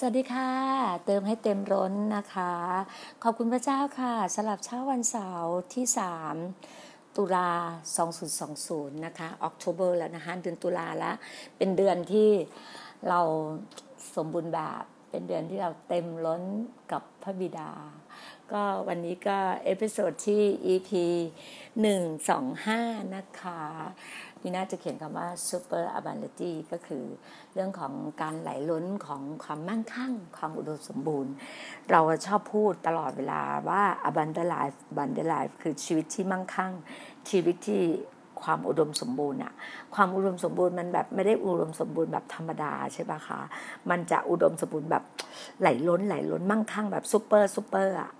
สวัสดีค่ะ เติมให้เต็มล้นนะคะ ขอบคุณพระเจ้าค่ะสำหรับเช้าวันเสาร์ที่ 3 ตุลา 2020 นะคะ October แล้วนะคะเดือนตุลาแล้วเป็นเดือนที่เราสมบูรณ์แบบเป็นเดือนที่เราเต็มล้นกับพระบิดา ก็วันนี้ก็ episode ที่ EP 125 นะคะ นี่น่าจะเขียนคำว่า super abundance ก็คือเรื่องของการไหลล้นของความมั่งคั่ง ความอุดมสมบูรณ์ เราชอบพูดตลอดเวลาว่า abundant life abundant life คือชีวิตที่มั่งคั่ง ชีวิตที่ความอุดมสมบูรณ์อะความอุดมสมบูรณ์มันแบบไม่ได้อุดมสมบูรณ์แบบธรรมดาใช่ปะคะ มันจะอุดมสมบูรณ์แบบไหลล้นไหลล้นมั่งคั่งแบบ super super อะ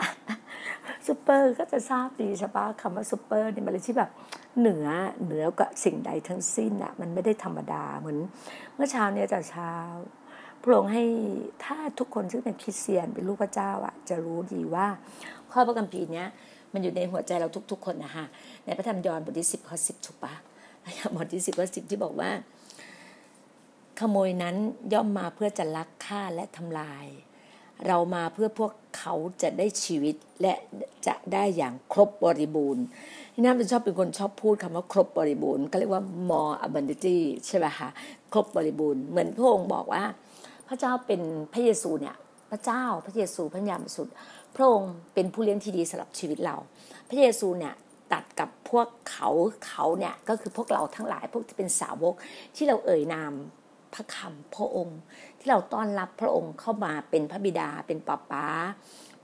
ซูเปอร์ก็จะทราบดีใช่ปะคำว่าซูเปอร์นี่มันเลยที่แบบเหนือเหนือกับสิ่งใดทั้งสิ้นอะมันไม่ได้ธรรมดาเหมือนเมื่อเช้าเนี่ยแต่เช้าพระองค์ให้ถ้าทุกคนซึ่งเป็นคริสเตียนเป็นลูกพระเจ้าอะจะรู้ดีว่าข้อพระคัมภีร์เนี้ยมันอยู่ในหัวใจเราทุก ๆ คนนะคะในพระธรรมยอห์นบทที่สิบข้อสิบถูกปะบทที่สิบข้อสิบที่บอกว่า ขโมยนั้นย่อมมาเพื่อจะลักฆ่าและทำลาย เรามาเพื่อพวกเขาจะได้ชีวิตและจะได้อย่างครบบริบูรณ์ที่นั่นเป็นชอบเป็นคนชอบพูดคำว่าครบบริบูรณ์ ก็เรียกว่า more abundantly ใช่ไหมคะครบบริบูรณ์เหมือนพระองค์บอกว่า พระเจ้าเป็นพระเยซูเนี่ยพระเจ้าพระเยซูพระยามสุด พระองค์เป็นผู้เลี้ยงที่ดีสำหรับชีวิตเรา พระเยซูเนี่ยตัดกับพวกเขาเขาเนี่ยก็คือพวกเราทั้งหลายพวกที่เป็นสาวกที่เราเอ่ยนามพระคำพระองค์ ที่เราต้อนรับพระองค์เข้ามาเป็นพระบิดา เป็นป้าป้า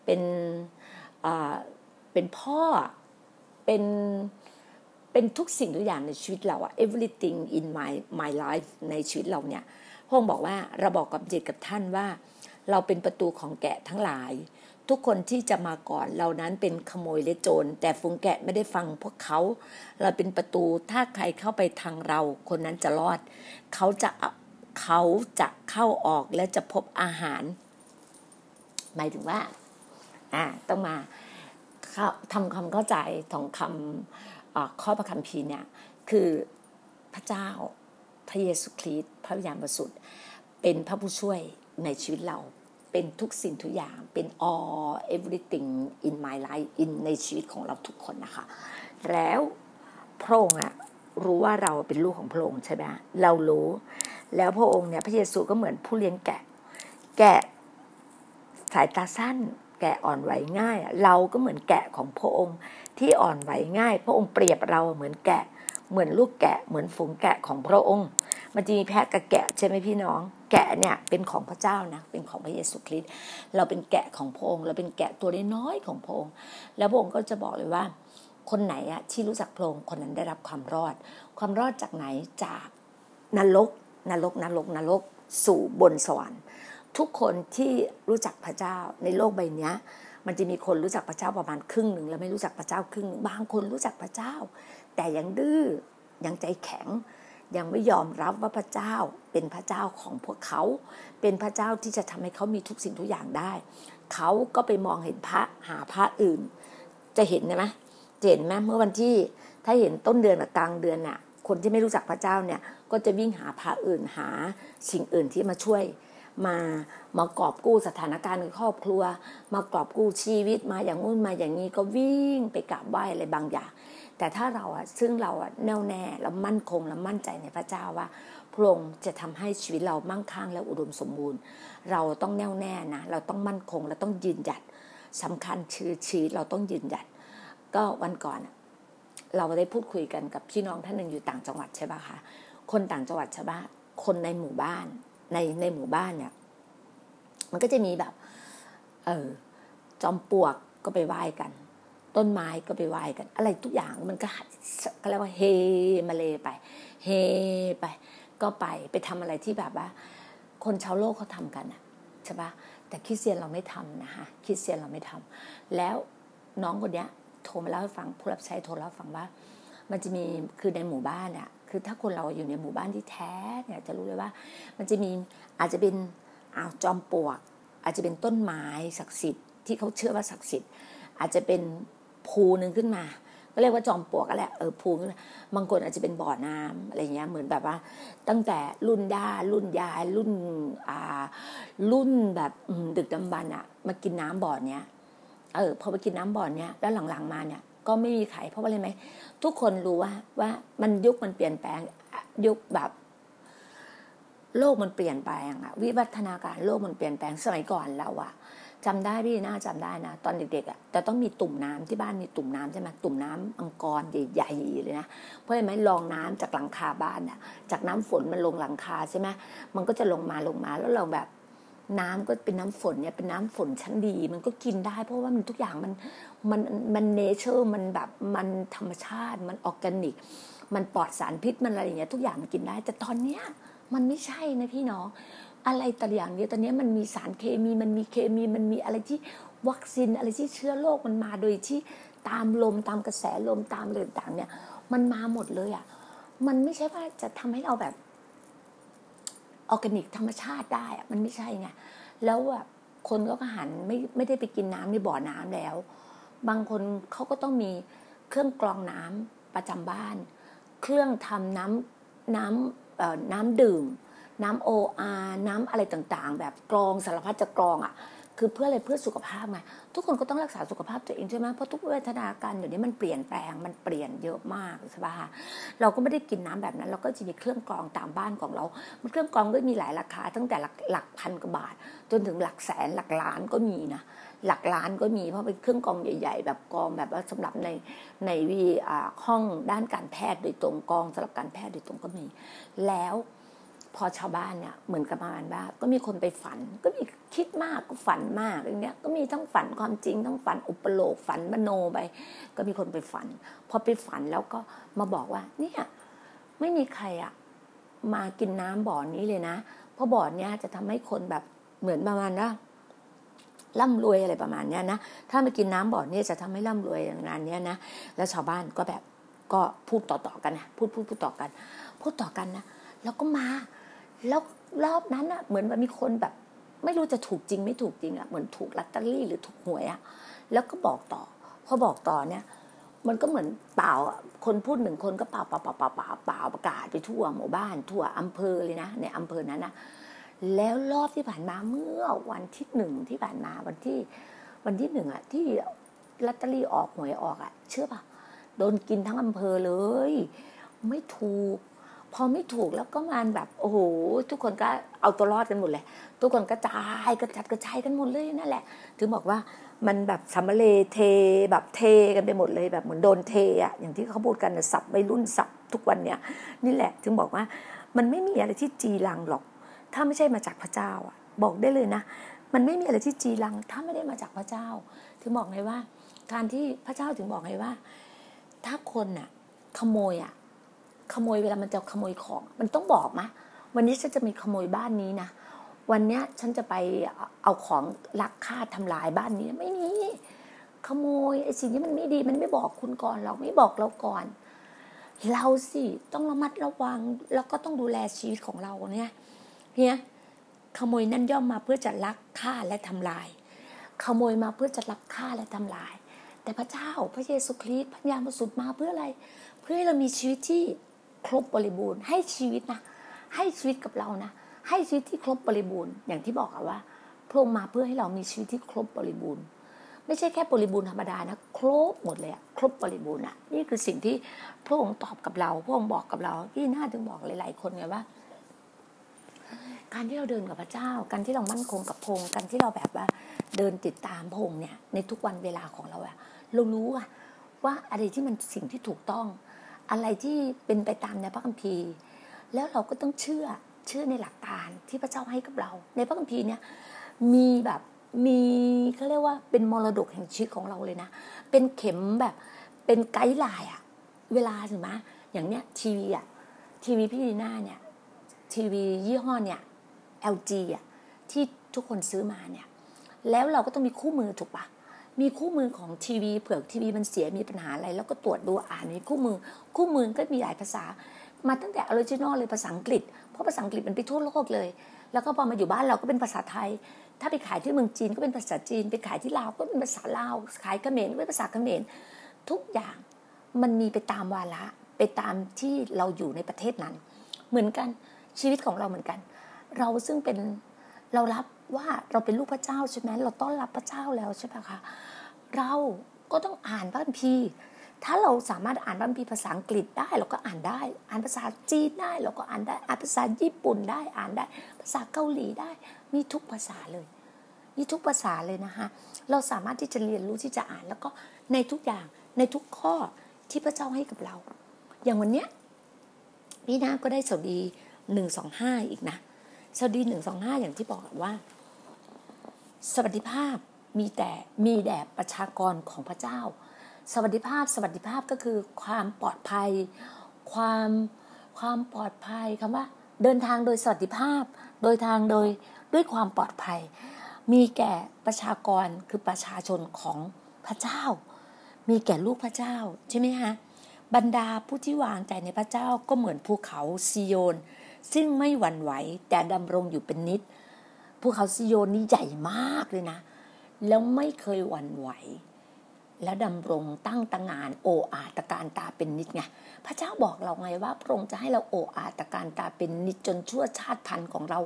เป็นเป็นพ่อเป็นเป็นทุกสิ่งทุกอย่างในชีวิตเราอะ everything in my my life ในชีวิตเราเนี่ยพระองค์บอกว่าเราบอกกับเจตกับท่านว่า เราเป็นประตูของแกะทั้งหลาย ทุกคนที่จะมาก่อนเรานั้นเป็นขโมยและโจร แต่ฝูงแกะไม่ได้ฟังพวกเขา เราเป็นประตูถ้าใครเข้าไปทางเรา คนนั้นจะรอด เขาจะ เขาจะเข้าออกและจะพบอาหาร หมายถึงว่า อ่า ต้องมาทำความเข้าใจของคำข้อพระคัมภีเนี่ย คือพระเจ้าพระเยซูคริสต์พระวิญญาณบริสุทธิ์เป็นพระผู้ช่วยในชีวิตเรา เป็นทุกสิ่งทุกอย่างเป็น all everything in my life in ในชีวิตของเราทุกคนนะคะ แล้วพระองค์อะ รู้ว่าเราเป็นลูกของพระองค์ใช่ไหมเรารู้ แล้วพระองค์เนี่ยพระเยซูก็เหมือนผู้เลี้ยงแกะ แกะสายตาสั้น แกะอ่อนไหวง่าย เราก็เหมือนแกะของพระองค์ที่อ่อนไหวง่าย พระองค์เปรียบเราเหมือนแกะ เหมือนลูกแกะ เหมือนฝูงแกะของพระองค์ มันจะมีแพะกับแกะใช่ไหมพี่น้อง แกะเนี่ยเป็นของพระเจ้านะ เป็นของพระเยซูคริสต์ เราเป็นแกะของพระองค์ เราเป็นแกะตัวน้อยของพระองค์ แล้วพระองค์ก็จะบอกเลยว่า คนไหนอะที่รู้จักพระองค์คนนั้นได้รับความรอด ความรอดจากไหนจากนรกนรกนรกนรกสู่บนสวรรค์ทุกคนที่รู้จักพระเจ้าในโลกใบนี้มันจะมีคนรู้จักพระเจ้าประมาณครึ่งหนึ่งแล้วไม่รู้จักพระเจ้าครึ่งหนึ่งบางคนรู้จักพระเจ้า แต่ยังดื้อยังใจแข็ง ยังไม่ยอมรับว่าพระเจ้าเป็นพระเจ้าของพวกเขา เป็นพระเจ้าที่จะทำให้เขามีทุกสิ่งทุกอย่างได้ เขาก็ไปมองเห็นพระหาพระอื่น จะเห็นไหม เห็นไหมเมื่อวันที่ถ้าเห็นต้นเดือนกลางเดือนน่ะ คนที่ไม่รู้จักพระเจ้าเนี่ย ก็จะวิ่งหาพระอื่นหาสิ่งอื่นที่มาช่วย มามากอบกู้สถานการณ์ในครอบครัว มากอบกู้ชีวิตมาอย่างงู้นมาอย่างนี้ก็วิ่งไปกราบไหว้อะไรบางอย่าง แต่ถ้าเราอะซึ่งเราอะแน่วแน่แล้วมั่นคงและมั่นใจในพระเจ้าว่าพระองค์จะทำให้ชีวิตเรามั่งคั่งและอุดมสมบูรณ์ เราต้องแน่วแน่นะเราต้องมั่นคงและต้องยืนหยัดสำคัญชื่อชีวิตเราต้องยืนหยัด ก็วันก่อน เราได้พูดคุยกันกับพี่น้องท่านหนึ่งอยู่ต่างจังหวัดใช่ปะคะคนต่างจังหวัดใช่ปะคนในหมู่บ้านในในหมู่บ้านเนี่ย มันก็จะมีแบบ เออจอมปลวกก็ไปไหว้กัน ต้นไม้ก็ไปไหว้กัน อะไรทุกอย่างมันก็ก็เรียกว่าเฮมาเลยไปเฮไป ก็ไปไปทำอะไรที่แบบว่า คนชาวโลกเขาทากันอะใช่ปะแต่คริสเตียนเราไม่ทำนะคะคริสเตียนเราไม่ทำแล้วน้องคนเนี้ย โทรมาเล่าให้ฟังผู้รับใช้โทรเล่าฟังว่า มันจะมีคือในหมู่บ้านอะคือถ้าคนเราอยู่ในหมู่บ้านที่แท้เนี่ยจะรู้เลยว่า มันจะมีอาจจะเป็นอ้าวจอมปลวก อาจจะเป็นต้นไม้ศักดิ์สิทธิ์ที่เขาเชื่อว่าศักดิ์สิทธิ์ อาจจะเป็นภูหนึ่งขึ้นมาก็เรียกว่าจอมปลวกก็แหละเออภูบางคนอาจจะเป็นบ่อน้ำอะไรเงี้ยเหมือนแบบว่า ตั้งแต่รุ่นย่ารุ่นยายรุ่นอ่ารุ่นแบบดึกดำบรรอะมากินน้ำบ่อเนี้ย เออพอไปกินน้ำบ่อนเนี้ยแล้วหลังๆมาเนี่ย ก็ไม่มีใครเพราะว่าอะไรไหมทุกคนรู้ว่าว่ามันยุคมันเปลี่ยนแปลงยุคแบบ โลกมันเปลี่ยนแปลงอะวิวัฒนาการโลกมันเปลี่ยนแปลงสมัยก่อนเราอะจำได้พี่น่าจำได้นะ ตอนเด็กๆอะแต่ต้องมีตุ่มน้ำที่บ้านมีตุ่มน้ำใช่ไหมตุ่มน้ำมังกรใหญ่ๆเลยนะเพราะเห็นไหมรองน้ำจากหลังคาบ้านอะจากน้ำฝนมันลงหลังคาใช่ไหมมันก็จะลงมาลงมาแล้วเราแบบ น้ำก็เป็นน้ำฝนเนี่ยเป็นน้ำฝนชั้นดี มันก็กินได้ เพราะว่ามันทุกอย่างมันมันมัน nature มันแบบมันธรรมชาติมันออร์แกนิก มันปลอดสารพิษมันอะไรอย่างเงี้ยทุกอย่างมันกินได้ แต่ตอนเนี้ยมันไม่ใช่นะพี่น้องอะไรต่อย่างเนี้ยตอนนี้มันมีสารเคมีมันมีเคมีมันมีอะไรที่วัคซีนอะไรที่เชื้อโรคมันมาโดยที่ตามลมตามกระแสลมตามเรื่องต่างเนี่ย มันมาหมดเลยอะมันไม่ใช่ว่าจะทำให้เราแบบ ออร์แกนิกธรรมชาติได้อะมันไม่ใช่ไงแล้วแบบคนก็หันไม่ไม่ได้ไปกินน้ำในบ่อน้ำแล้ว บางคนเขาก็ต้องมีเครื่องกรองน้ำประจำบ้าน เครื่องทำน้ำน้ำน้ำดื่ม น้ำโออาน้ำอะไรต่างๆ แบบกรองสารพัดจะกรองอะ คือเพื่ออะไรเพื่อสุขภาพไงทุกคนก็ต้องรักษาสุขภาพตัวเองใช่ไหมเพราะทุกเวทนาการเดี๋ยวนี้มันเปลี่ยนแปลงมันเปลี่ยนเยอะมากใช่ป่ะเราก็ไม่ได้กินน้ำแบบนั้น เราก็จะมีเครื่องกรองตามบ้านของเรา มันเครื่องกรองก็มีหลายราคา ตั้งแต่หลักหลักพันกว่าบาท จนถึงหลักแสนหลักล้านก็มีนะหลักล้านก็มีเพราะเป็นเครื่องกรองใหญ่ ๆ แบบกรองแบบว่าสำหรับในในวีห้องด้านการแพทย์โดยตรงกรองสำหรับการแพทย์โดยตรงก็มี แล้ว พอชาวบ้านเนี่ยเหมือนกับประมาณว่าก็มีคนไปฝัน ก็มีคิดมากก็ฝันมากอย่างเงี้ยก็มีทั้งฝันความจริงทั้งฝันอุปโลกฝันมโนไป ก็มีคนไปฝัน พอไปฝันแล้วก็มาบอกว่า เนี่ยไม่มีใครอะมากินน้ำบ่อนี้เลยนะเพราะบ่อเนี้ยจะทำให้คนแบบเหมือนประมาณว่าร่ำรวยอะไรประมาณเนี้ยนะถ้ามากินน้ำบ่อนี้จะทำให้ร่ำรวยอย่างนั้นเนี้ยนะแล้วชาวบ้านก็แบบก็พูดต่อๆกันนะพูดพูดพูดต่อกัน พูดต่อกันนะแล้วก็มา แล้วรอบนั้นอะเหมือนว่ามีคนแบบ ไม่รู้จะถูกจริงไม่ถูกจริงอะเหมือนถูกลอตเตอรี่หรือถูกหวยอะแล้วก็บอกต่อ พอบอกต่อเนี่ย มันก็เหมือนเปล่าคนพูดหนึ่งคนก็เปล่าเปล่าเปล่าเปล่าเปล่าเป่าประกาศไปทั่วหมู่บ้าน ทั่วอำเภอเลยนะในอำเภอนั้นนะแล้วรอบที่ผ่านมาเมื่อวันที่หนึ่งที่ผ่านมาวันที่ วันที่หนึ่งอะที่ลอตเตอรี่ออกหวยออกอะเชื่อปะโดนกินทั้งอำเภอเลย ไม่ถูก พอไม่ถูกแล้วก็มันแบบโอ้โหทุกคนก็เอาตัวรอดกันหมดเลย ทุกคนก็จายกระจัดกระจายกันหมดเลยนั่นแหละ ถึงบอกว่ามันแบบสัมเลเทแบบเทกันไปหมดเลยแบบเหมือนโดนเทอะอย่างที่เขาพูดกันสับไปรุ่นสับทุกวันเนี่ยนี่แหละ ถึงบอกว่ามันไม่มีอะไรที่จีรังหรอก ถ้าไม่ใช่มาจากพระเจ้าอะ บอกได้เลยนะ มันไม่มีอะไรที่จีรัง ถ้าไม่ได้มาจากพระเจ้า ถึงบอกไงว่า การที่พระเจ้าถึงบอกไงว่า ถ้าคนอะ ขโมยอะ ขโมยเวลามันจะขโมยของ มันต้องบอกมะวันนี้ฉันจะมีขโมยบ้านนี้นะวันเนี้ยฉันจะไปเอาของลักฆ่าทำลายบ้านนี้ไม่มีขโมยไอ้สิ่งที่มันไม่ดีมันไม่บอกคุณก่อนเราไม่บอกเราก่อน เราสิต้องระมัดระวังแล้วก็ต้องดูแลชีวิตของเราเนี่ยเนี่ยขโมยนั่นย่อมมาเพื่อจะลักฆ่าและทำลาย ขโมยมาเพื่อจะลักฆ่าและทำลาย แต่พระเจ้าพระเยซูคริสต์พระยามาสุดมาเพื่ออะไร เพื่อให้เรามีชีวิตที่ ครบบริบูรณ์ให้ชีวิตนะ ให้ชีวิตกับเรานะ ให้ชีวิตที่ครบบริบูรณ์ อย่างที่บอกอะว่าพระองค์มาเพื่อให้เรามีชีวิตที่ครบบริบูรณ์ ไม่ใช่แค่บริบูรณ์ธรรมดานะ ครบหมดเลยอะครบบริบูรณ์อะนี่คือสิ่งที่พระองค์ตอบกับเรา พระองค์บอกกับเราที่น่าถึงบอกหลาย ๆ คนไงว่า การที่เราเดินกับพระเจ้า การที่เรามั่นคงกับพระองค์การที่เราแบบว่า เดินติดตามพระองค์เนี่ย ในทุกวันเวลาของเราอะเรารู้อะว่าอะไรที่มันสิ่งที่ถูกต้อง อะไรที่เป็นไปตามในพระคัมภีร์ แล้วเราก็ต้องเชื่อเชื่อในหลักการที่พระเจ้าให้กับเรา ในพระคัมภีร์เนี่ยมีแบบมีเขาเรียกว่าเป็นมรดกแห่งชีวิตของเราเลยนะ เป็นเข็มแบบเป็น guideline อะเวลาถึงไหมอย่างเนี้ยทีวีอะทีวีพี่ดีน่าเนี่ยทีวียี่ห้อเนี่ย LG อะที่ทุกคนซื้อมาเนี่ย แล้วเราก็ต้องมีคู่มือถูกปะ มีคู่มือของทีวีเผื่อทีวีมันเสียมีปัญหาอะไร แล้วก็ตรวจดูอ่านมีคู่มือ คู่มือก็มีหลายภาษา มาตั้งแต่ original เลยภาษาอังกฤษ เพราะภาษาอังกฤษมันไปทั่วโลกเลย แล้วก็พอมาอยู่บ้านเราก็เป็นภาษาไทย ถ้าไปขายที่เมืองจีนก็เป็นภาษาจีน ไปขายที่ลาวก็เป็นภาษาลาวขายเขมรก็เป็นภาษาเขมรทุกอย่างมันมีไปตามวาระไปตามที่เราอยู่ในประเทศนั้น เหมือนกันชีวิตของเราเหมือนกัน เราซึ่งเป็นเรารับ ว่าเราเป็นลูกพระเจ้าใช่ไหมเราต้อนรับพระเจ้าแล้วใช่ไหมคะเราก็ต้องอ่านพระคัมภีร์ถ้าเราสามารถอ่านพระคัมภีร์ภาษาอังกฤษได้เราก็อ่านได้ อ่านภาษาจีนได้เราก็อ่านได้อ่านภาษาญี่ปุ่นได้อ่านได้ ภาษาเกาหลีได้ มีทุกภาษาเลยมีทุกภาษาเลยนะคะเราสามารถที่จะเรียนรู้ที่จะอ่านแล้วก็ในทุกอย่างในทุกข้อที่พระเจ้าให้กับเรา อย่างวันเนี้ยพี่นาก็ได้สวัสดีหนึ่งสองห้าอีกนะสวัสดีหนึ่งสองห้าอย่างที่บอกว่า สวัสดิภาพมีแต่มีแด่ประชากรของพระเจ้า สวัสดิภาพ สวัสดิภาพก็คือความปลอดภัย ความความปลอดภัยคำว่า เดินทางโดยสวัสดิภาพ โดยทางโดยด้วยความปลอดภัย มีแก่ประชากรคือประชาชนของพระเจ้า มีแก่ลูกพระเจ้าใช่ไหมคะบรรดาผู้ที่วางใจในพระเจ้าก็เหมือนภูเขาซิโยน ซึ่งไม่หวั่นไหวแต่ดำรงอยู่เป็นนิด ภูเขาซิโยนนี่ใหญ่มากเลยนะ แล้วไม่เคยหวั่นไหว และดำรงตั้งตางานโออาตการตาเป็นนิดไงพระเจ้าบอกเราไงว่า พระองค์จะให้เราโออาตการตาเป็นนิดจนชั่วชาติพันธุ์ของเรา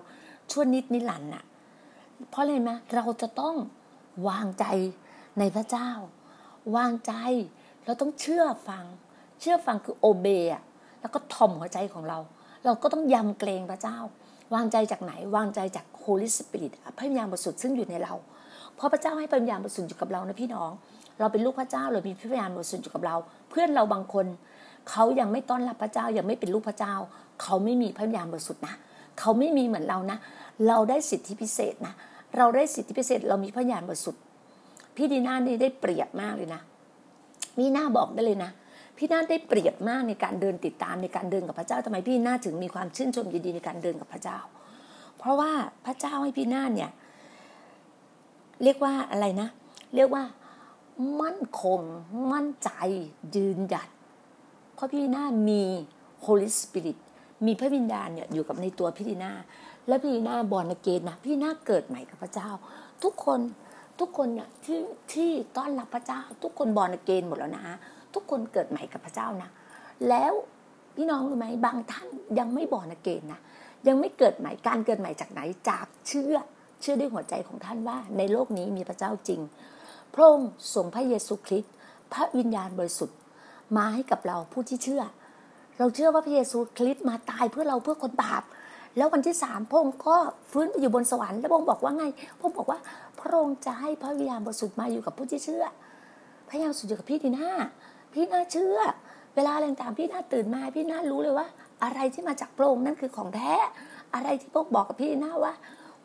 ชั่วนิดนิรันด์น่ะ เพราะอะไรไหมเราจะต้องวางใจในพระเจ้า วางใจเราต้องเชื่อฟัง เชื่อฟังคือโอเบะแล้วก็ทอมหัวใจของเรา เราก็ต้องยำเกรงพระเจ้า วางใจจากไหน วางใจจากโฮลิสปิริตพระวิญญาณบริสุทธิ์ซึ่งอยู่ในเรา เพราะพระเจ้าให้ปัญญาบริสุทธิ์อยู่กับเรานะพี่น้อง เราเป็นลูกพระเจ้าเรามีพระญาณบริสุทธิ์อยู่กับเรา เพื่อนเราบางคนเขายังไม่ต้อนรับพระเจ้ายังไม่เป็นลูกพระเจ้า เขาไม่มีพระญาณบริสุทธิ์นะเขาไม่มีเหมือนเรานะ เราได้สิทธิพิเศษนะ เราได้สิทธิพิเศษ เรามีพระญาณบริสุทธิ์พี่ดีน่านี่ได้เปรียบมากเลยนะพี่น่าบอกได้เลยนะ พี่น่าได้เปรียบมากในการเดินติดตามในการเดินกับพระเจ้าทำไมพี่น่าถึงมีความชื่นชมยินดีในการเดินกับพระเจ้า เพราะว่าพระเจ้าให้พี่น่าเนี่ย เรียกว่าอะไรนะ เรียกว่า มั่นคงมั่นใจยืนหยัด เพราะพี่นามี Holy Spirit มีพระวิญญาณเนี่ยอยู่กับในตัวพี่ดีนาและพี่ดีนาบอลเกตนะพี่ดีนาเกิดใหม่กับพระเจ้า ทุกคนทุกคนเนี่ยที่ที่ต้อนรับพระเจ้า ทุกคนบอลเกนหมดแล้วนะ ทุกคนเกิดใหม่กับพระเจ้านะ แล้วพี่น้องรู้ไหมบางท่านยังไม่บอลเกนนะยังไม่เกิดใหม่การเกิดใหม่จากไหนจากเชื่อเชื่อด้วยหัวใจของท่านว่า ในโลกนี้มีพระเจ้าจริง พระองค์ส่งพระเยซูคริสต์พระวิญญาณบริสุทธิ์มาให้กับเราผู้ที่เชื่อ เราเชื่อว่าพระเยซูคริสต์มาตายเพื่อเราเพื่อคนบาป แล้ววันที่สามพระองค์ก็ฟื้นไปอยู่บนสวรรค์แล้วพระองค์บอกว่าไงพระองค์บอกว่า พระองค์จะให้พระวิญญาณบริสุทธิ์มาอยู่กับผู้ที่เชื่อ พระวิญญาณบริสุทธิ์อยู่กับพี่ดีน่า พี่น่าเชื่อ เวลาอะไรต่างพี่น่าตื่นมา พี่น่ารู้เลยว่า อะไรที่มาจากพระองค์นั่นคือของแท้ อะไรที่พระองค์บอกกับพี่น่าว่า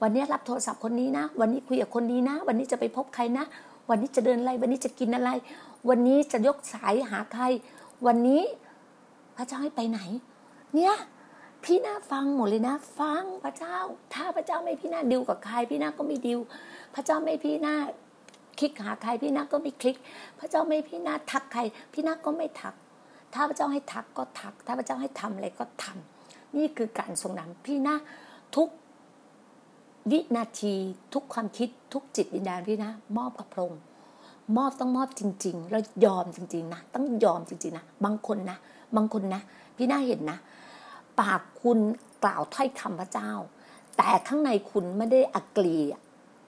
วันนี้รับโทรศัพท์คนนี้นะ วันนี้คุยกับคนนี้นะ วันนี้จะไปพบใครนะ วันนี้จะเดินอะไร วันนี้จะกินอะไร วันนี้จะยกสายหาใคร วันนี้พระเจ้าให้ไปไหน เนี่ยพี่น่าฟังหมดเลยนะ ฟังพระเจ้า ถ้าพระเจ้าไม่พี่น่าดิวกับใคร พี่น่าก็ไม่ดิว พระเจ้าไม่พี่น่า คลิกหาใครพี่นาก็ไม่คลิก พระเจ้าไม่พี่นาทักใคร พี่นาก็ไม่ทัก ถ้าพระเจ้าให้ทักก็ทัก ถ้าพระเจ้าให้ทำอะไรก็ทำนี่คือการทรงนำพี่นาทุกวินาทีทุกความคิดทุกจิตวิญญาณพี่นะ มอบกับพระองค์มอบต้องมอบจริง ๆ แล้วยอมจริง ๆ นะ ต้องยอมจริง ๆ นะ บางคนนะ บางคนนะ พี่น่าเห็นนะ ปากคุณกล่าวถ้อยคำพระเจ้า แต่ข้างในคุณไม่ได้อักลี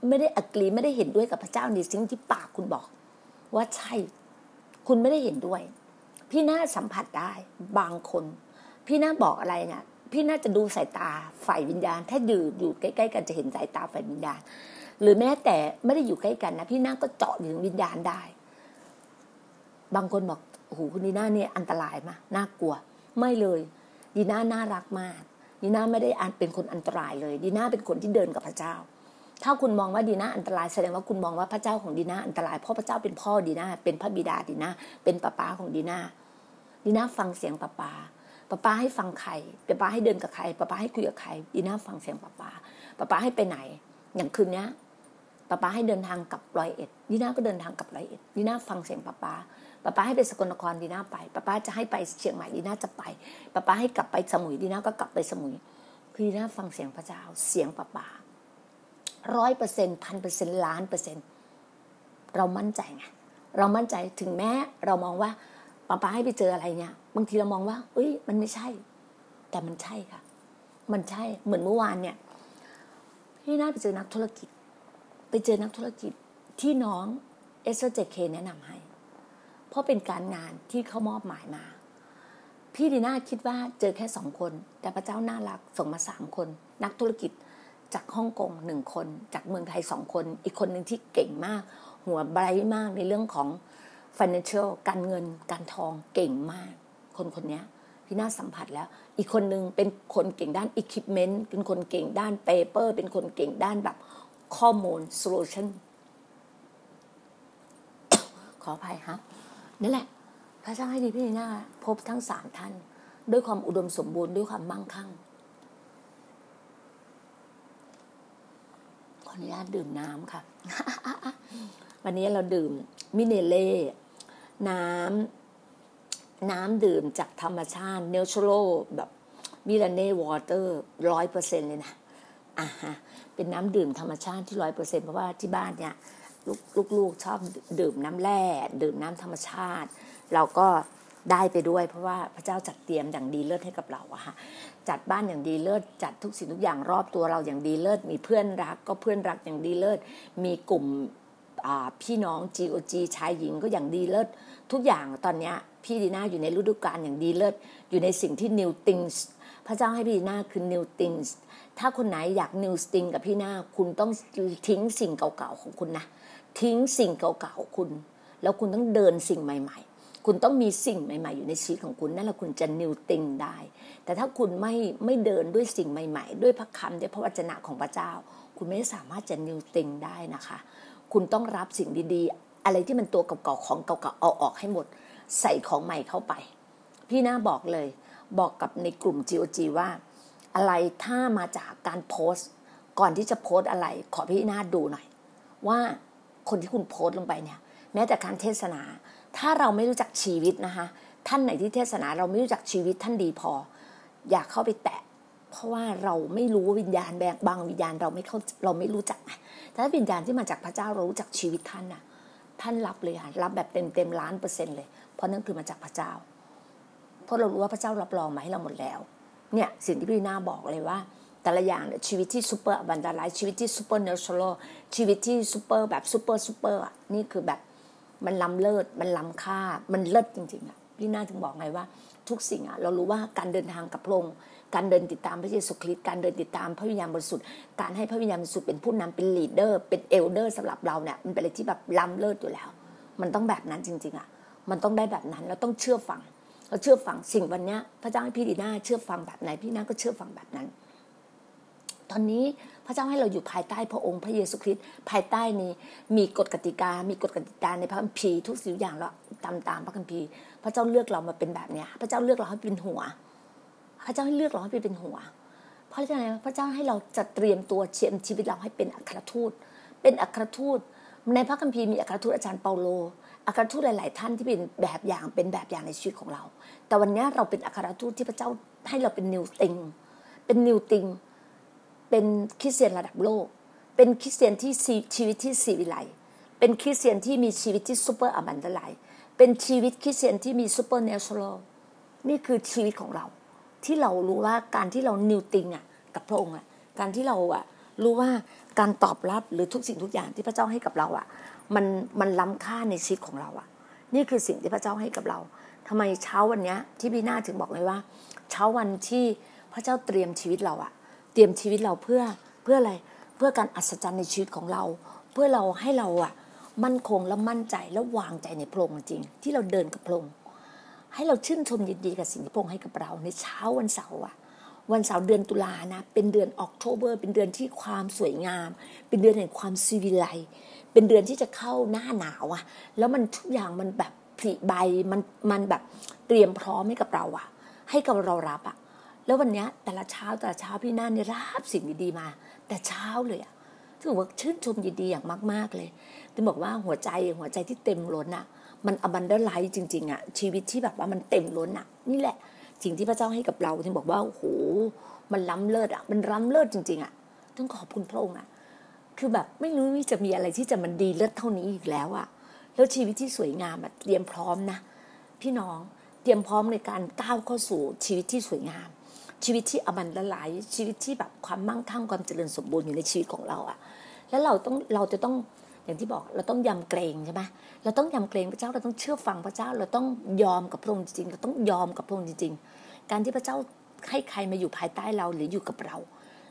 ไม่ได้อักลีไม่ได้เห็นด้วยกับพระเจ้าในสิ่งที่ปากคุณบอก ว่าใช่ คุณไม่ได้เห็นด้วย พี่น่าสัมผัสได้บางคน พี่น่าบอกอะไรเนี่ยพี่น่าจะดูสายตาฝ่ายวิญญาณ ถ้าอยู่อยู่ใกล้ๆกันจะเห็นสายตาฝ่ายวิญญาณ หรือแม้แต่ไม่ได้อยู่ใกล้กันนะพี่น่าก็เจาะถึงวิญญาณได้ บางคนบอกโอ้โหคุณดีน่าเนี่ยอันตรายมากน่ากลัว ไม่เลยดีน่าน่ารักมากดีน่าไม่ได้อันเป็นคนอันตรายเลยดีน่าเป็นคนที่เดินกับพระเจ้า ถ้าคุณมองว่าดีน่าอันตรายแสดงว่าคุณมองว่าพระเจ้าของดีน่าอันตรายเพราะพระเจ้าเป็นพ่อดีน่าเป็นพระบิดาดีน่าเป็นป้าป้าของดีน่าดีน่าฟังเสียงป้าป้าป้าป้าให้ฟังใครป้าป้าให้เดินกับใครป้าป้าให้คุยกับใครดีน่าฟังเสียงป้าป้าป้าป้าให้ไปไหน อย่างคืนนี้ป้าป้าให้เดินทางกับร้อยเอ็ดดีน่าก็เดินทางกับร้อยเอ็ดดีน่าฟังเสียงป้าป้าป้าป้าให้ไปสกลนครดีน่าไปป้าป้าจะให้ไปเชียงใหม่ดีน่าจะไปป้าป้าให้กลับไปสมุยดีน่าก็กลับไปสมุยคือดีน่าฟังเสียงพระเจ้าเสียงป้าป้า ร้อยเปอร์เซ็นต์พันเปอร์เซ็นต์ล้านเปอร์เซ็นต์เรามั่นใจไงเรามั่นใจถึงแม้เรามองว่าป้าป้าให้ไปเจออะไรเนี่ย บางทีเรามองว่า เอ้ย มันไม่ใช่ แต่มันใช่ค่ะ มันใช่เหมือนเมื่อวานเนี่ยพี่น่าไปเจอนักธุรกิจ ไปเจอนักธุรกิจที่น้องเอสเจเคแนะนำให้ เพราะเป็นการงานที่เขามอบหมายมา พี่ดีน่าคิดว่าเจอแค่สองคน แต่พระเจ้าน่ารักส่งมาสามคน นักธุรกิจ จากฮ่องกงหนึ่งคน จากเมืองไทยสองคน อีกคนหนึ่งที่เก่งมาก หัวไบรท์มากในเรื่องของ financial การเงินการทองเก่งมาก คนคนนี้พี่น่าสัมผัสแล้ว อีกคนหนึ่งเป็นคนเก่งด้าน equipment เป็นคนเก่งด้าน paper เป็นคนเก่งด้านแบบข้อมูล solution ขออภัยครับนั่นแหละ พระเจ้าให้ดีพี่น่าพบทั้งสามท่าน ด้วยความอุดมสมบูรณ์ด้วยความมั่งคั่ง ข ออนุญาตดื่มน้ำค่ะ วันนี้เราดื่มมิเนเล่น้ำน้ำดื่มจากธรรมชาติเนเชอรัลแบบมิลานเน่วอเตอร์ร้อยเปอร์เซ็นเลยนะอะฮะเป็นน้ำดื่มธรรมชาติที่ร้อยเปอร์เซ็นเพราะว่าที่บ้านเนี่ยลูกๆชอบดื่มน้ำแร่ ดื่มน้ำธรรมชาติ เราก็ ได้ไปด้วย เพราะว่าพระเจ้าจัดเตรียมอย่างดีเลิศให้กับเราอะค่ะจัดบ้านอย่างดีเลิศจัดทุกสิ่งทุกอย่างรอบตัวเราอย่างดีเลิศมีเพื่อนรักก็เพื่อนรักอย่างดีเลิศมีกลุ่มพี่น้อง GOG ชายหญิงก็อย่างดีเลิศทุกอย่างตอนนี้พี่ดีน่าอยู่ในฤดูกาลอย่างดีเลิศอยู่ในสิ่งที่ new things พระเจ้าให้พี่ดีน่าคือ new things ถ้าคนไหนอยาก new thing กับพี่หน้าคุณต้องทิ้งสิ่งเก่าๆของคุณนะ ทิ้งสิ่งเก่าๆคุณ แล้วคุณต้องเดินสิ่งใหม่ๆ คุณต้องมีสิ่งใหม่ ๆ อยู่ในชีวิตของคุณนั่นแหละคุณจะ new thing ได้ แต่ถ้าคุณไม่ไม่เดินด้วยสิ่งใหม่ ๆ ด้วยพระคำด้วยพระวจนะของพระเจ้า คุณไม่สามารถจะ new thing ได้นะคะ คุณต้องรับสิ่งดีๆ อะไรที่มันตัวเก่าๆของเก่าๆเอาออกให้หมด ใส่ของใหม่เข้าไป พี่น้าบอกเลย บอกกับในกลุ่ม GOG ว่า อะไรถ้ามาจากการโพสต์ก่อนที่จะโพสต์อะไร ขอพี่นาดูหน่อย ว่าคนที่คุณโพสต์ลงไปเนี่ย แม้แต่การเทศนา ถ้าเราไม่รู้จักชีวิตนะคะ ท่านไหนที่เทศนาเราไม่รู้จักชีวิตท่านดีพอ อยากเข้าไปแตะ เพราะว่าเราไม่รู้วิญญาณแบงบางวิญญาณเราไม่เข้าเราไม่รู้จักแต่ถ้าวิญญาณที่มาจากพระเจ้าเรารู้จักชีวิตท่านน่ะท่านรับเลยค่ะรับแบบเต็มเต็มล้านเปอร์เซ็นต์เลย เพราะนั่นคือมาจากพระเจ้า เพราะเรารู้ว่าพระเจ้ารับรองมาให้เราหมดแล้ว เนี่ยสิ่งที่พี่นาบอกเลยว่าแต่ละอย่างเนี่ยชีวิตที่ super abundant life ชีวิตที่ supernatural ชีวิตที่ซูเปอร์แบบ super super นี่คือแบบ มันล้ำเลิศมันล้ำค่า มันเลิศจริงๆอะพี่นาถึงบอกไงว่า ทุกสิ่งอะเรารู้ว่าการเดินทางกับพระองค์การเดินติดตามพระเยซูคริสต์การเดินติดตามพระวิญญาณบริสุทธิ์การให้พระวิญญาณบริสุทธิ์เป็นผู้นำเป็น leader เป็น elder สำหรับเราเนี่ยมันเป็นอะไรที่แบบล้ำเลิศอยู่แล้ว มันต้องแบบนั้นจริงๆอะมันต้องได้แบบนั้นเราต้องเชื่อฟังเราเชื่อฟังสิ่งวันนี้พระเจ้าให้พี่ดีน่าเชื่อฟังแบบไหนพี่น่าก็เชื่อฟังแบบนั้น ตอนนี้ พระเจ้าให้เราอยู่ภายใต้พระองค์พระเยซูคริสต์ภายใต้นี้มีกฎกติกา มีกฎกติกาในพระคัมภีร์ทุกสิ่งอย่างเราตามตามพระคัมภีร์ พระเจ้าเลือกเรามาเป็นแบบเนี้ยพระเจ้าเลือกเราให้เป็นหัว พระเจ้าให้เลือกเราให้เป็นหัว เพราะอะไรพระเจ้าให้เราจัดเตรียมตัวเชียมชีวิตเราให้เป็นอัครทูต เป็นอัครทูต ในพระคัมภีร์มีอัครทูตอาจารย์เปาโลอัครทูตหลาย ๆ ท่านที่เป็นแบบอย่างเป็นแบบอย่างในชีวิตของเรา แต่วันนี้เราเป็นอัครทูตที่พระเจ้าให้เราเป็นนิวติง เป็นนิวติง เป็นคริสเตียนระดับโลก เป็นคริสเตียนที่ชีวิตที่สีวิไลเป็นคริสเตียนที่มีชีวิตที่ super abundant life เป็นชีวิตคริสเตียนที่มี supernatural นี่คือชีวิตของเรา ที่เรารู้ว่าการที่เรานิวติงอะกับพระองค์อะการที่เราอะรู้ว่าการตอบรับหรือทุกสิ่งทุกอย่างที่พระเจ้าให้กับเราอะมันมันล้ำค่าในชีวิตของเราอะ นี่คือสิ่งที่พระเจ้าให้กับเราทำไมเช้าวันนี้ที่พี่นาถึงบอกเลยว่า เช้าวันที่พระเจ้าเตรียมชีวิตเราอะ เตรียมชีวิตเราเพื่อเพื่ออะไรเพื่อการอัศจรรย์ในชีวิตของเรา เพื่อเราให้เราอะมั่นคงและมั่นใจและวางใจในพระองค์จริง ที่เราเดินกับพระองค์ให้เราชื่นชมยินดีกับสิ่งที่พระองค์ให้กับเรา ในเช้าวันเสาร์อะวันเสาร์เดือนตุลานะ เป็นเดือนออกโทเบอร์เป็นเดือนที่ความสวยงาม เป็นเดือนแห่งความซีวิไลเป็นเดือนที่จะเข้าหน้าหนาวอะแล้วมันทุกอย่างมันแบบผลิใบมันมันแบบเตรียมพร้อมให้กับเราอะให้กับเรารับอะ แล้ววันนี้แต่ละเช้าแต่ละเช้าพี่นาเนี่ยรับสิ่งดีๆมา แต่เช้าเลยอะถือว่าชื่นชมยินดีอย่างมาก ๆเลยถึงบอกว่าหัวใจหัวใจที่เต็มล้นอะมัน abundant life จริงๆอะชีวิตที่แบบว่ามันเต็มล้นอะนี่แหละสิ่งที่พระเจ้าให้กับเราถึงบอกว่าโอ้โหมันล้ำเลิศอะมันล้ำเลิศจริง ๆอะต้องขอบคุณพระองค์อะคือแบบไม่รู้ว่าจะมีอะไรที่จะมันดีเลิศเท่านี้อีกแล้วอะแล้วชีวิตที่สวยงามอะเตรียมพร้อมนะ พี่น้องเตรียมพร้อมในการก้าวเข้าสู่ชีวิตที่สวยงาม ชีวิตที่อมันละลายชีวิตที่แบบความมั่งคั่งความเจริญสมบูรณ์อยู่ในชีวิตของเราอะแล้วเราต้องเราจะต้องอย่างที่บอกเราต้องยำเกรงใช่ไหมเราต้องยำเกรงพระเจ้าเราต้องเชื่อฟังพระเจ้าเราต้องยอมกับพระองค์จริงเราต้องยอมกับพระองค์จริงๆการที่พระเจ้าให้ใครมาอยู่ภายใต้เราหรืออยู่กับเรา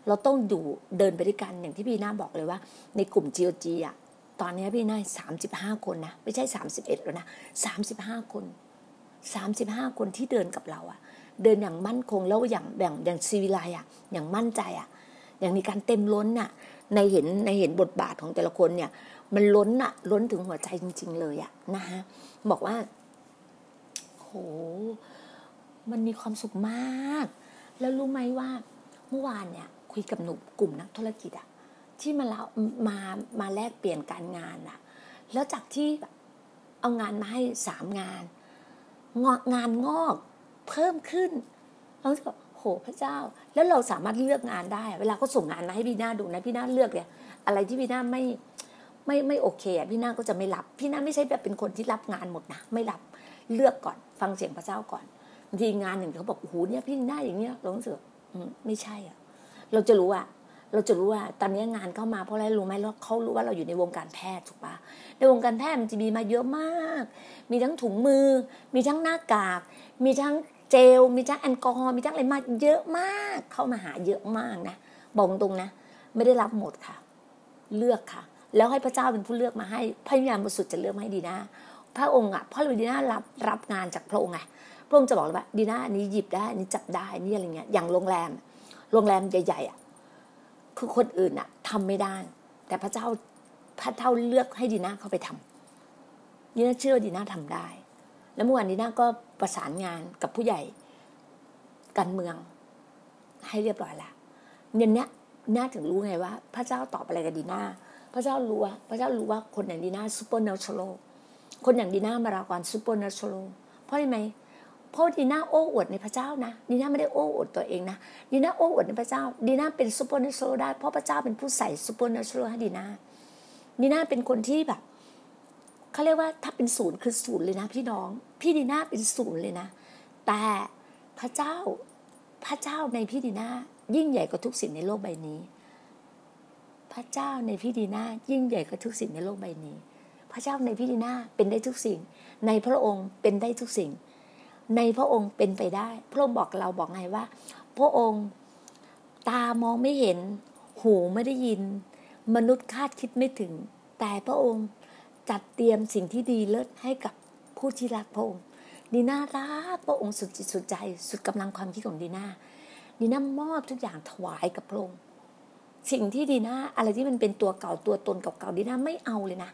เราต้องดูเดินไปด้วยกันอย่างที่พี่น้าบอกเลยว่า ในกลุ่ม GOG อะตอนนี้พี่น้าสามสิบห้าคนนะไม่ใช่สามสิบเอ็ดแล้วนะสามสิบห้าคนสามสิบห้าคนที่เดินกับเราอะ เดินอย่างมั่นคงแล้วอย่างแบ่งอย่างซีวิไลอะ อย่างมั่นใจอะ อย่างมีการเต็มล้นอะ ในเห็นในเห็นบทบาทของแต่ละคนเนี่ย มันล้นอะล้นถึงหัวใจจริง ๆ เลยอะนะฮะบอกว่าโหมันมีความสุขมาก แล้วรู้ไหมว่าเมื่อวานเนี่ย คุยกับหนุ่มกลุ่มนักธุรกิจอะที่มาแล้วมามาแลกเปลี่ยนการงานอะแล้วจากที่เอางานมาให้สามงานงานงอก เพิ่มขึ้นเราก็โหพระเจ้า แล้วเราสามารถเลือกงานได้ เวลาเขาส่งงานมาให้พี่หน้าดูนะพี่หน้าเลือกเลยอะไรที่พี่หน้าไม่ไม่ไม่โอเคพี่หน้าก็จะไม่รับ พี่หน้าไม่ใช่แบบเป็นคนที่รับงานหมดนะไม่รับเลือกก่อน ฟังเสียงพระเจ้าก่อนบางทีงานหนึ่งเขาบอกโอ้โหเนี่ยพี่หน้าอย่างเงี้ยเรารู้สึกไม่ใช่อะเราจะรู้ว่าเราจะรู้ว่าตอนนี้งานเข้ามาเพราะอะไรรู้ไหมเราเขารู้ว่าเราอยู่ในวงการแพทย์ถูกปะในวงการแพทย์มันจะมีมาเยอะมาก มีทั้งถุงมือ มีทั้งหน้ากาก มีทั้ง เจล มีทั้งแอลกอฮอล์มีทั้งอะไรมาเยอะมาก เข้ามาหาเยอะมากนะบอกตรงนะ ไม่ได้รับหมดค่ะ เลือกค่ะ แล้วให้พระเจ้าเป็นผู้เลือกมาให้พระวิญญาณบริสุทธิ์จะเลือกมาให้ดีนะพระองค์อะพระดีนารับรับงานจากพระองค์ไงพระองค์จะบอกเลยว่าดีนาอันนี้หยิบได้อันนี้จับได้นี่อะไรเงี้ยอย่างโรงแรมโรงแรมใหญ่ๆอะคือคนอื่นอะทำไม่ได้ แต่พระเจ้าพระเจ้าเลือกให้ดีนาเข้าไปทำดีนาเชื่อดีนาทำได้ แล้วเมื่อวานดีนาก็ ประสานงานกับผู้ใหญ่การเมือง ให้เรียบร้อยแล้วเนี่ยเนี้ยน่าถึงรู้ไงว่า พระเจ้าตอบอะไรกับดีนาพระเจ้ารู้ว่าพระเจ้ารู้ว่าคนอย่างดีนา supernaturalคนอย่างดีนามารากร supernatural เพราะอะไรเพราะดีน่าโอ้อวดในพระเจ้านะดีน่าไม่ได้โอ้อวดตัวเองนะดีน่าโอ้อวดในพระเจ้าดีน่าเป็น supernatural ได้เพราะพระเจ้าเป็นผู้ใส่ supernatural ให้ดีน่าดีน่าเป็นคนที่แบบ เขาเรียกว่าถ้าเป็นศูนย์คือศูนย์เลยนะพี่น้อง พี่ดีน่าเป็นศูนย์เลยนะ แต่พระเจ้าพระเจ้าในพี่ดีนายิ่งใหญ่กว่าทุกสิ่งในโลกใบนี้ พระเจ้าในพี่ดีนายิ่งใหญ่กว่าทุกสิ่งในโลกใบนี้ พระเจ้าในพี่ดีนาเป็นได้ทุกสิ่ง ในพระองค์เป็นได้ทุกสิ่ง ในพระองค์เป็นไปได้ พระองค์บอกเราบอกไงว่า พระองค์ตามองไม่เห็น หูไม่ได้ยิน มนุษย์คาดคิดไม่ถึง แต่พระองค์ จัดเตรียมสิ่งที่ดีเลิศให้กับผู้ที่รักพระองค์ดีน่ารักพระองค์สุดจิตสุดใจ สุดกำลังความคิดของดีน่าดีน่ามอบทุกอย่างถวายกับพระองค์สิ่งที่ดีน่าอะไรที่มันเป็นตัวเก่าตัวตนเก่าๆดีน่าไม่เอาเลยนะ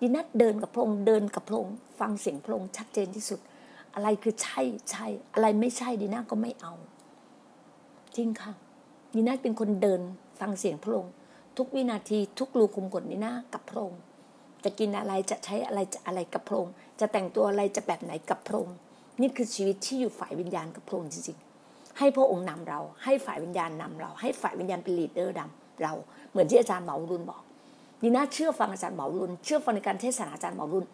ดีน่าเดินกับพระองค์เดินกับพระองค์ฟังเสียงพระองค์ชัดเจนที่สุด อะไรคือใช่ใช่อะไรไม่ใช่ดีน่าก็ไม่เอาจริงค่ะดีน่าเป็นคนเดินฟังเสียงพระองค์ทุกวินาทีทุกรูคุมกดดีน่ากับพระองค์ จะกินอะไรจะใช้อะไรจะอะไรกับพระองค์จะแต่งตัวอะไรจะแบบไหนกับพระองค์นี่คือชีวิตที่อยู่ฝ่ายวิญญาณกับพระองค์จริงๆให้พระองค์นำเรา ให้ฝ่ายวิญญาณนำเรา ให้ฝ่ายวิญญาณเป็น leader นำเรา เหมือนที่อาจารย์หมอรุนบอกดีน่าเชื่อฟังอาจารย์หมอรุนเชื่อฟังในการเทศนาอาจารย์หมอรุน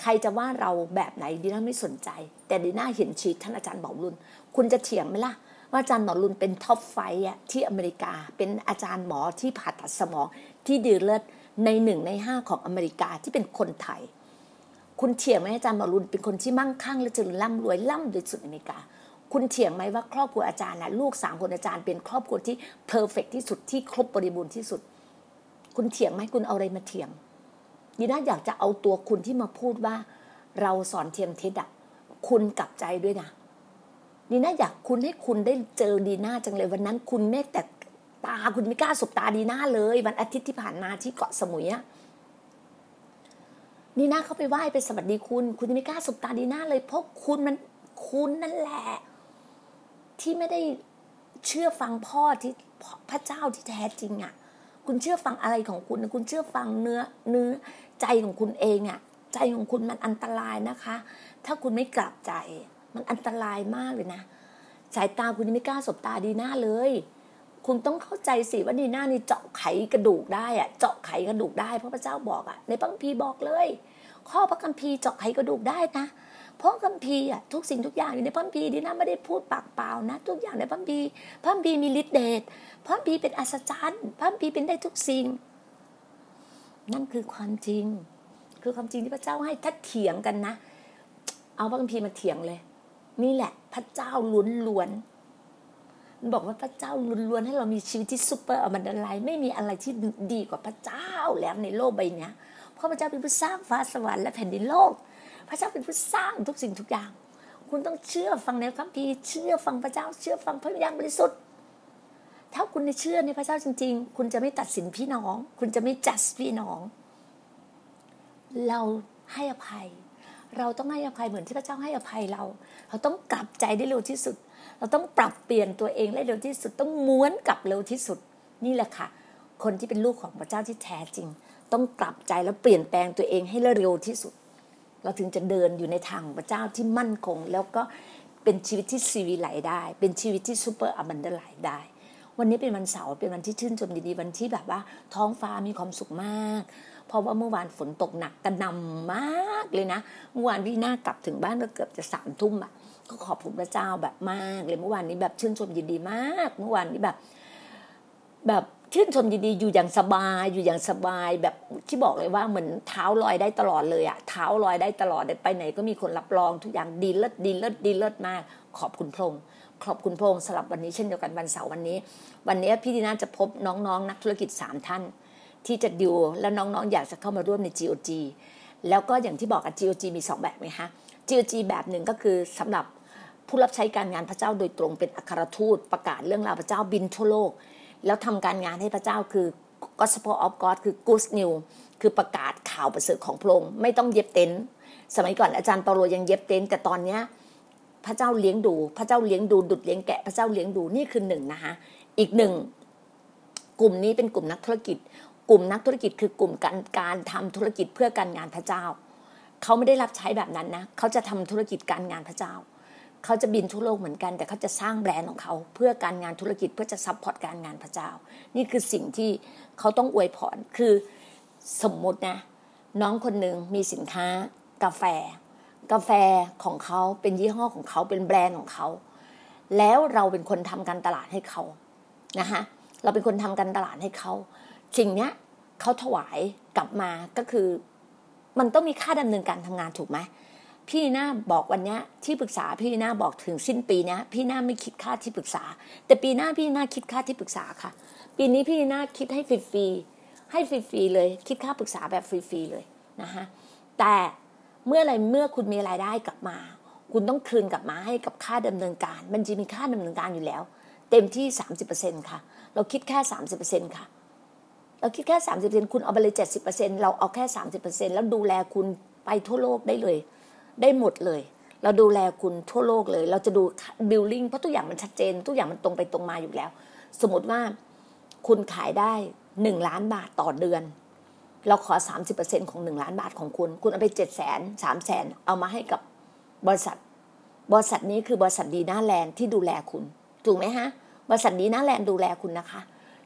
ใครจะว่าเราแบบไหนดีน่าไม่สนใจ แต่ดีน่าเห็นชีวิตท่านอาจารย์หมอรุนคุณจะเถียงไหมล่ะว่าอาจารย์หมอรุนเป็น top five ที่อเมริกา เป็นอาจารย์หมอที่ผ่าตัดสมองที่ดีเลิศ ในหนึ่งในห้าของอเมริกาที่เป็นคนไทย คุณเถียงไหมอาจารย์หมอรุนเป็นคนที่มั่งคั่งและจนร่ำรวยร่ำรวยสุดอเมริกา คุณเถียงไหมว่าครอบครัวอาจารย์นะลูกสามคนอาจารย์เป็นครอบครัวที่ perfect ที่สุดที่ครบบริบูรณ์ที่สุด คุณเถียงไหมคุณเอาอะไรมาเถียงดีน่าอยากจะเอาตัวคุณที่มาพูดว่า เราสอนเทียมเท็จอะคุณกลับใจด้วยนะดีน่าอยากคุณให้คุณได้เจอดีน่าจังเลยวันนั้นคุณแม้แต่ ตาคุณไม่กล้าสบตาดีน่าเลย วันอาทิตย์ที่ผ่านมาที่เกาะสมุยอะดีน่าเขาไปไหว้ไปสวัสดีคุณ คุณไม่กล้าสบตาดีน่าเลย เพราะคุณมันคุณนั่นแหละ ที่ไม่ได้เชื่อฟังพ่อที่พระเจ้าที่แท้จริงอะ่ะ คุณเชื่อฟังอะไรของคุณ คุณเชื่อฟังเนื้อเนื้อใจของคุณเองอะ่ะ ใจของคุณมันอันตรายนะคะ ถ้าคุณไม่กลับใจ มันอันตรายมากเลยนะ สายตาคุณไม่กล้าสบตาดีหน้าเลย คุณต้องเข้าใจสิว่าดีหน้านี่เจาะไขกระดูกได้อะเจาะไขกระดูกได้เพราะพระเจ้าบอกอะในพระคัมภีร์บอกเลย ข้อพระคัมภีร์เจาะไขกระดูกได้นะเพราะคัมภีร์อะทุกสิ่งทุกอย่างอยู่ในพระคัมภีร์ดีนะไม่ได้พูดปากเปล่านะ ทุกอย่างในพระคัมภีร์พระคัมภีร์มีฤทธิ์เดชพระคัมภีร์เป็นอัศจรรย์พระคัมภีร์เป็นได้ทุกสิ่ง นั่นคือความจริง คือความจริงที่พระเจ้าให้ถ้าเถียงกันนะ เอาพระคัมภีร์มาเถียงเลย นี่แหละ พระเจ้าล้วนล้วน บอกว่าพระเจ้าล้วนๆให้เรามีชีวิตที่ซุปเปอร์อมันอะไรไม่มีอะไรที่ดีกว่าพระเจ้าแล้วในโลกใบนี้เพราะพระเจ้าเป็นผู้สร้างฟ้าสวรรค์และแผ่นดินโลก พระเจ้าเป็นผู้สร้างทุกสิ่งทุกอย่าง คุณต้องเชื่อฟังในคัมภีร์เชื่อฟังพระเจ้า เชื่อฟังพระวิญญาณบริสุทธิ์ถ้าคุณเชื่อในพระเจ้าจริง ๆ คุณจะไม่ตัดสินพี่น้อง คุณจะไม่จัดพี่น้อง เราให้อภัย เราต้องให้อภัยเหมือนที่พระเจ้าให้อภัยเรา เราต้องกลับใจได้เร็วที่สุด เราต้องปรับเปลี่ยนตัวเองได้เร็วที่สุดต้องม้วนกลับเร็วที่สุด นี่แหละค่ะ คนที่เป็นลูกของพระเจ้าที่แท้จริง ต้องกลับใจแล้วเปลี่ยนแปลงตัวเองให้เร็วที่สุด เราถึงจะเดินอยู่ในทางพระเจ้าที่มั่นคง แล้วก็เป็นชีวิตที่ซีวีไหลได้ เป็นชีวิตที่ซูเปอร์อับันเดไหลได้ วันนี้เป็นวันเสาร์เป็นวันที่ชื่นชมดีๆวันที่แบบว่า ท้องฟ้ามีความสุขมากเพราะว่าเมื่อวานฝนตกหนักกระนำมากเลยนะ เมื่อวานพี่หน้ากลับถึงบ้านก็เกือบจะสามทุ่มอะ ก็ขอบคุณพระเจ้าแบบมากเลยเมื่อวานนี้แบบชื่นชมยินดีมาก เมื่อวานนี้แบบ แบบชื่นชมยินดีอยู่อย่างสบายอยู่อย่างสบายแบบที่บอกเลยว่าเหมือนเท้าลอยได้ตลอดเลยอะเท้าลอยได้ตลอดไปไหนก็มีคนรับรองทุกอย่างดีเลิศดีเลิศดีเลิศมาก ขอบคุณพระองค์ขอบคุณพระองค์สำหรับวันนี้เช่นเดียวกันวันเสาร์วันนี้ วันนี้พี่ดีน่าจะพบน้องๆนนักธุรกิจสามท่าน ที่จะดิวแล้วน้องๆ อยากจะเข้ามาร่วมใน GOG แล้วก็อย่างที่บอกกับ GOG มีสองแบบไหมคะ GOG แบบหนึ่งก็คือสำหรับ ผู้รับใช้การงานพระเจ้าโดยตรงเป็นอัครทูตประกาศเรื่องราวพระเจ้าบินทั่วโลก แล้วทำการงานให้พระเจ้าคือ Gospel of God คือ Good News คือประกาศข่าวประเสริฐของพระองค์ไม่ต้องเย็บเต็นสมัยก่อนอาจารย์เปาโลยังเย็บเต็นแต่ตอนเนี้ยพระเจ้าเลี้ยงดู พระเจ้าเลี้ยงดูดุดเลี้ยงแกะพระเจ้าเลี้ยงดูนี่คือหนึ่งนะคะอีกหนึ่งกลุ่มนี้เป็นกลุ่มนักธุรกิจ กลุ่มนักธุรกิจคือกลุ่มการการทำธุรกิจเพื่อการงานพระเจ้า เขาไม่ได้รับใช้แบบนั้นนะเขาจะทำธุรกิจการงานพระเจ้า เขาจะบินทั่วโลกเหมือนกัน แต่เขาจะสร้างแบรนด์ของเขา เพื่อการงานธุรกิจเพื่อจะ support การงานพระเจ้า นี่คือสิ่งที่เขาต้องอวยพรคือสมมตินะ น้องคนหนึ่งมีสินค้า กาแฟ กาแฟของเขาเป็นยี่ห้อของเขาเป็นแบรนด์ของเขา แล้วเราเป็นคนทำการตลาดให้เขานะคะเราเป็นคนทำการตลาดให้เขาสิ่งเนี้ยเขาถวายกลับมาก็คือ มันต้องมีค่าดำเนินการทำงานถูกไหม พี่หน้าบอกวันนี้ที่ปรึกษาพี่หน้าบอกถึงสิ้นปีนี้พี่หน้าไม่คิดค่าที่ปรึกษา แต่ปีหน้าพี่หน้าคิดค่าที่ปรึกษาค่ะ ปีนี้พี่หน้าคิดให้ฟรีๆให้ฟรีๆเลย คิดค่าปรึกษาแบบฟรีๆเลยนะคะแต่เมื่อไรเมื่อคุณมีรายได้กลับมา คุณต้องคืนกลับมาให้กับค่าดำเนินการ มันจะมีค่าดำเนินการอยู่แล้ว เต็มที่สามสิบเปอร์เซ็นค่ะ เราคิดแค่สามสิบเปอร์เซ็นค่ะ เราคิดแค่สามสิบเปอร์เซ็นคุณเอาไปเลยเจ็ดสิบเปอร์เซ็นเราเอาแค่สามสิบเปอร์เซ็นแล้วดูแลคุณไปทั่วโลกได้เลย ได้หมดเลย เราดูแลคุณทั่วโลกเลย เราจะดูบิลลิ่งเพราะทุกอย่างมันชัดเจน ทุกอย่างมันตรงไปตรงมาอยู่แล้ว สมมติว่าคุณขายได้หนึ่งล้านบาทต่อเดือน เราขอสามสิบเปอร์เซ็นของหนึ่งล้านบาทของคุณ คุณเอาไปเจ็ดแสนสามแสนเอามาให้กับบริษัท บริษัทนี้คือบริษัทดีน่าแลนด์ที่ดูแลคุณ ถูกไหมฮะ บริษัทดีน่าแลนด์ดูแลคุณนะคะ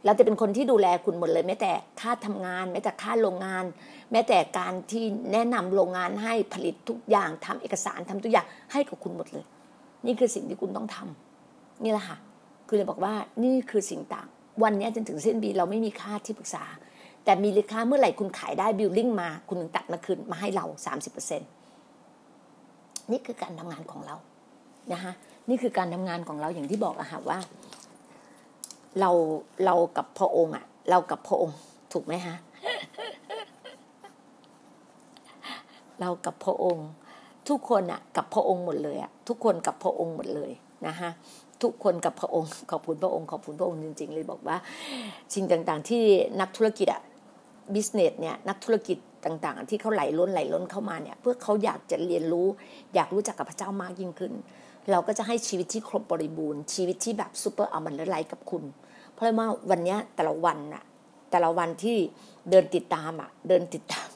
เราจะเป็นคนที่ดูแลคุณหมดเลยแม้แต่ค่าทำงาน แม้แต่ค่าโรงงาน แม้แต่การที่แนะนำโรงงานให้ผลิตทุกอย่างทำเอกสารทำทุกอย่างให้กับคุณหมดเลย นี่คือสิ่งที่คุณต้องทำนี่แหละค่ะ คือเลยบอกว่านี่คือสิ่งต่าง วันนี้จนถึงเส้นปีเราไม่มีค่าที่ปรึกษา แต่มีราคาเมื่อไหร่คุณขายได้บิลลิ่งมา คุณถึงตัดมาคืนมาให้เราสามสิบเปอร์เซ็นนี่คือการทำงานของเรานะคะนี่คือการทำงานของเราอย่างที่บอกอะค่ะว่า เราเรากับพระองค์อะเรากับพระองค์ ถูกไหมฮะเรากับพระองค์ ทุกคนอะกับพระองค์หมดเลยอะทุกคนกับพระองค์หมดเลยนะคะทุกคนกับพระองค์ขอบคุณพระองค์ขอบคุณพระองค์จริง ๆ เลยบอกว่าสิ่งต่างๆ ที่นักธุรกิจอะ business เนี่ยนักธุรกิจต่างๆ ที่เขาไหลล้นไหลล้นเข้ามาเนี่ยเพื่อเขาอยากจะเรียนรู้ อยากรู้จักกับพระเจ้ามากยิ่งขึ้น เราก็จะให้ชีวิตที่ครบบริบูรณ์ชีวิตที่แบบ super abundant life กับคุณ เพราะว่าวันนี้แต่ละวันอะแต่ละวันที่เดินติดตามอะเดินติดตาม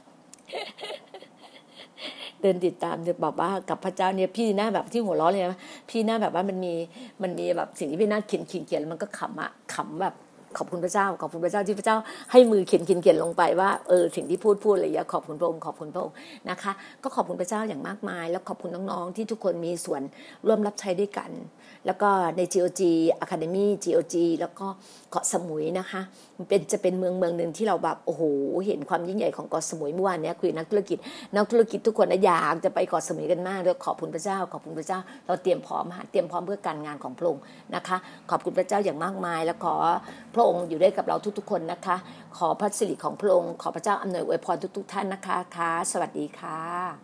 เดินติดตามจะบอกว่ากับพระเจ้าเนี่ยพี่หน้าแบบที่หัวเราะเลยนะพี่หน้าแบบว่ามันมีมันมีแบบสิ่งที่พี่หน้าเขียนเขียนเขียนแล้วมันก็ขำอะขำแบบ ขอบคุณพระเจ้า ขอบคุณพระเจ้าที่พระเจ้าให้มือเขียนเขียนเขียนลงไปว่าเออสิ่งที่พูดพูดอะไรอย่างขอบคุณพระองค์ขอบคุณพระองค์นะคะ ก็ขอบคุณพระเจ้าอย่างมากมาย แล้วขอบคุณน้องๆที่ทุกคนมีส่วนร่วมรับใช้ด้วยกัน แล้วก็ใน GOG Academy GOG แล้วก็เกาะสมุยนะคะมันเป็นจะเป็นเมืองเมืองหนึ่งที่เราแบบโอ้โหเห็นความยิ่งใหญ่ของเกาะสมุยเมื่อวานนี้คุยนักธุรกิจนักธุรกิจทุกคนนะอยากจะไปเกาะสมุยกันมากแล้วขอบคุณพระเจ้า ขอบคุณพระเจ้า เราเตรียมพร้อมเตรียมพร้อมเพื่อการงานของพระองค์นะคะ ขอบคุณพระเจ้าอย่างมากมาย และขอพระองค์อยู่ด้วยกับเราทุกๆ คนนะคะ ขอพระสิริของพระองค์ขอพระเจ้าอำนวยอวยพรทุก ๆ ท่านนะคะค่ะสวัสดีค่ะ